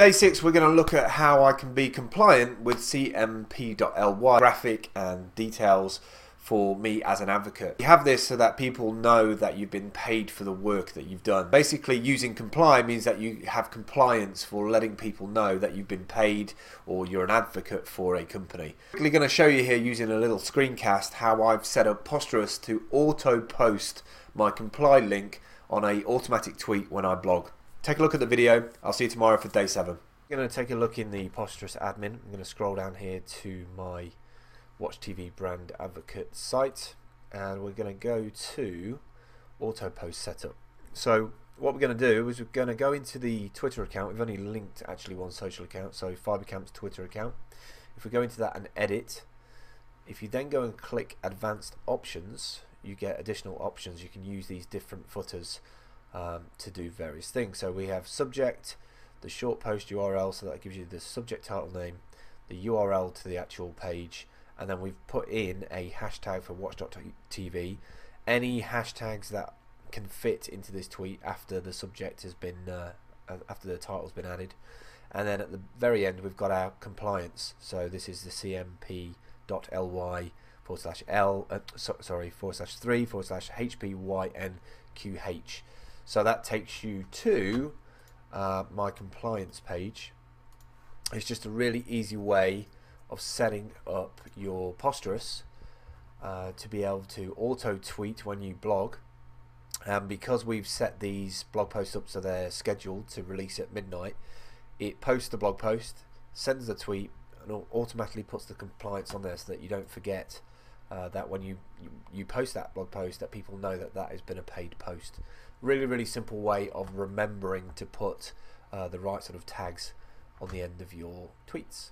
Day 6 we're going to look at how I can be compliant with CMP.ly graphic and details for me as an advocate. You have this so that people know that you've been paid for the work that you've done. Basically using CMP.ly means that you have compliance for letting people know that you've been paid or you're an advocate for a company. Quickly going to show you here using a little screencast how I've set up Posterous to auto post my CMP.ly link on a automatic tweet when I blog. Take a look at the video. I'll see you tomorrow for day 7. I'm going to take a look in the Posterous admin. I'm going to scroll down here to my Watch TV brand advocate site and we're going to go to auto post setup. So what we're going to do is we're going to go into the Twitter account. We've only linked actually one social account, so Fibercamp's Twitter account. If we go into that and edit, if you then go and click advanced options, you get additional options. You can use these different footers um, to do various things. So we have subject, the short post URL, so that gives you the subject title name, the URL to the actual page, and then we've put in a hashtag for watch.tv. Any hashtags that can fit into this tweet after the subject has been uh, after the title's been added and then at the very end we've got our compliance so this is the cmp.ly forward slash l uh, so, sorry forward slash 3 forward slash hpynqh so that takes you to uh, my compliance page. It's just a really easy way of setting up your Posterous uh, to be able to auto tweet when you blog. And because we've set these blog posts up so they're scheduled to release at midnight it posts the blog post sends the tweet and automatically puts the compliance on there so that you don't forget uh, that when you, you, you post that blog post that people know that that has been a paid post. Really really simple way of remembering to put uh, the right sort of tags on the end of your tweets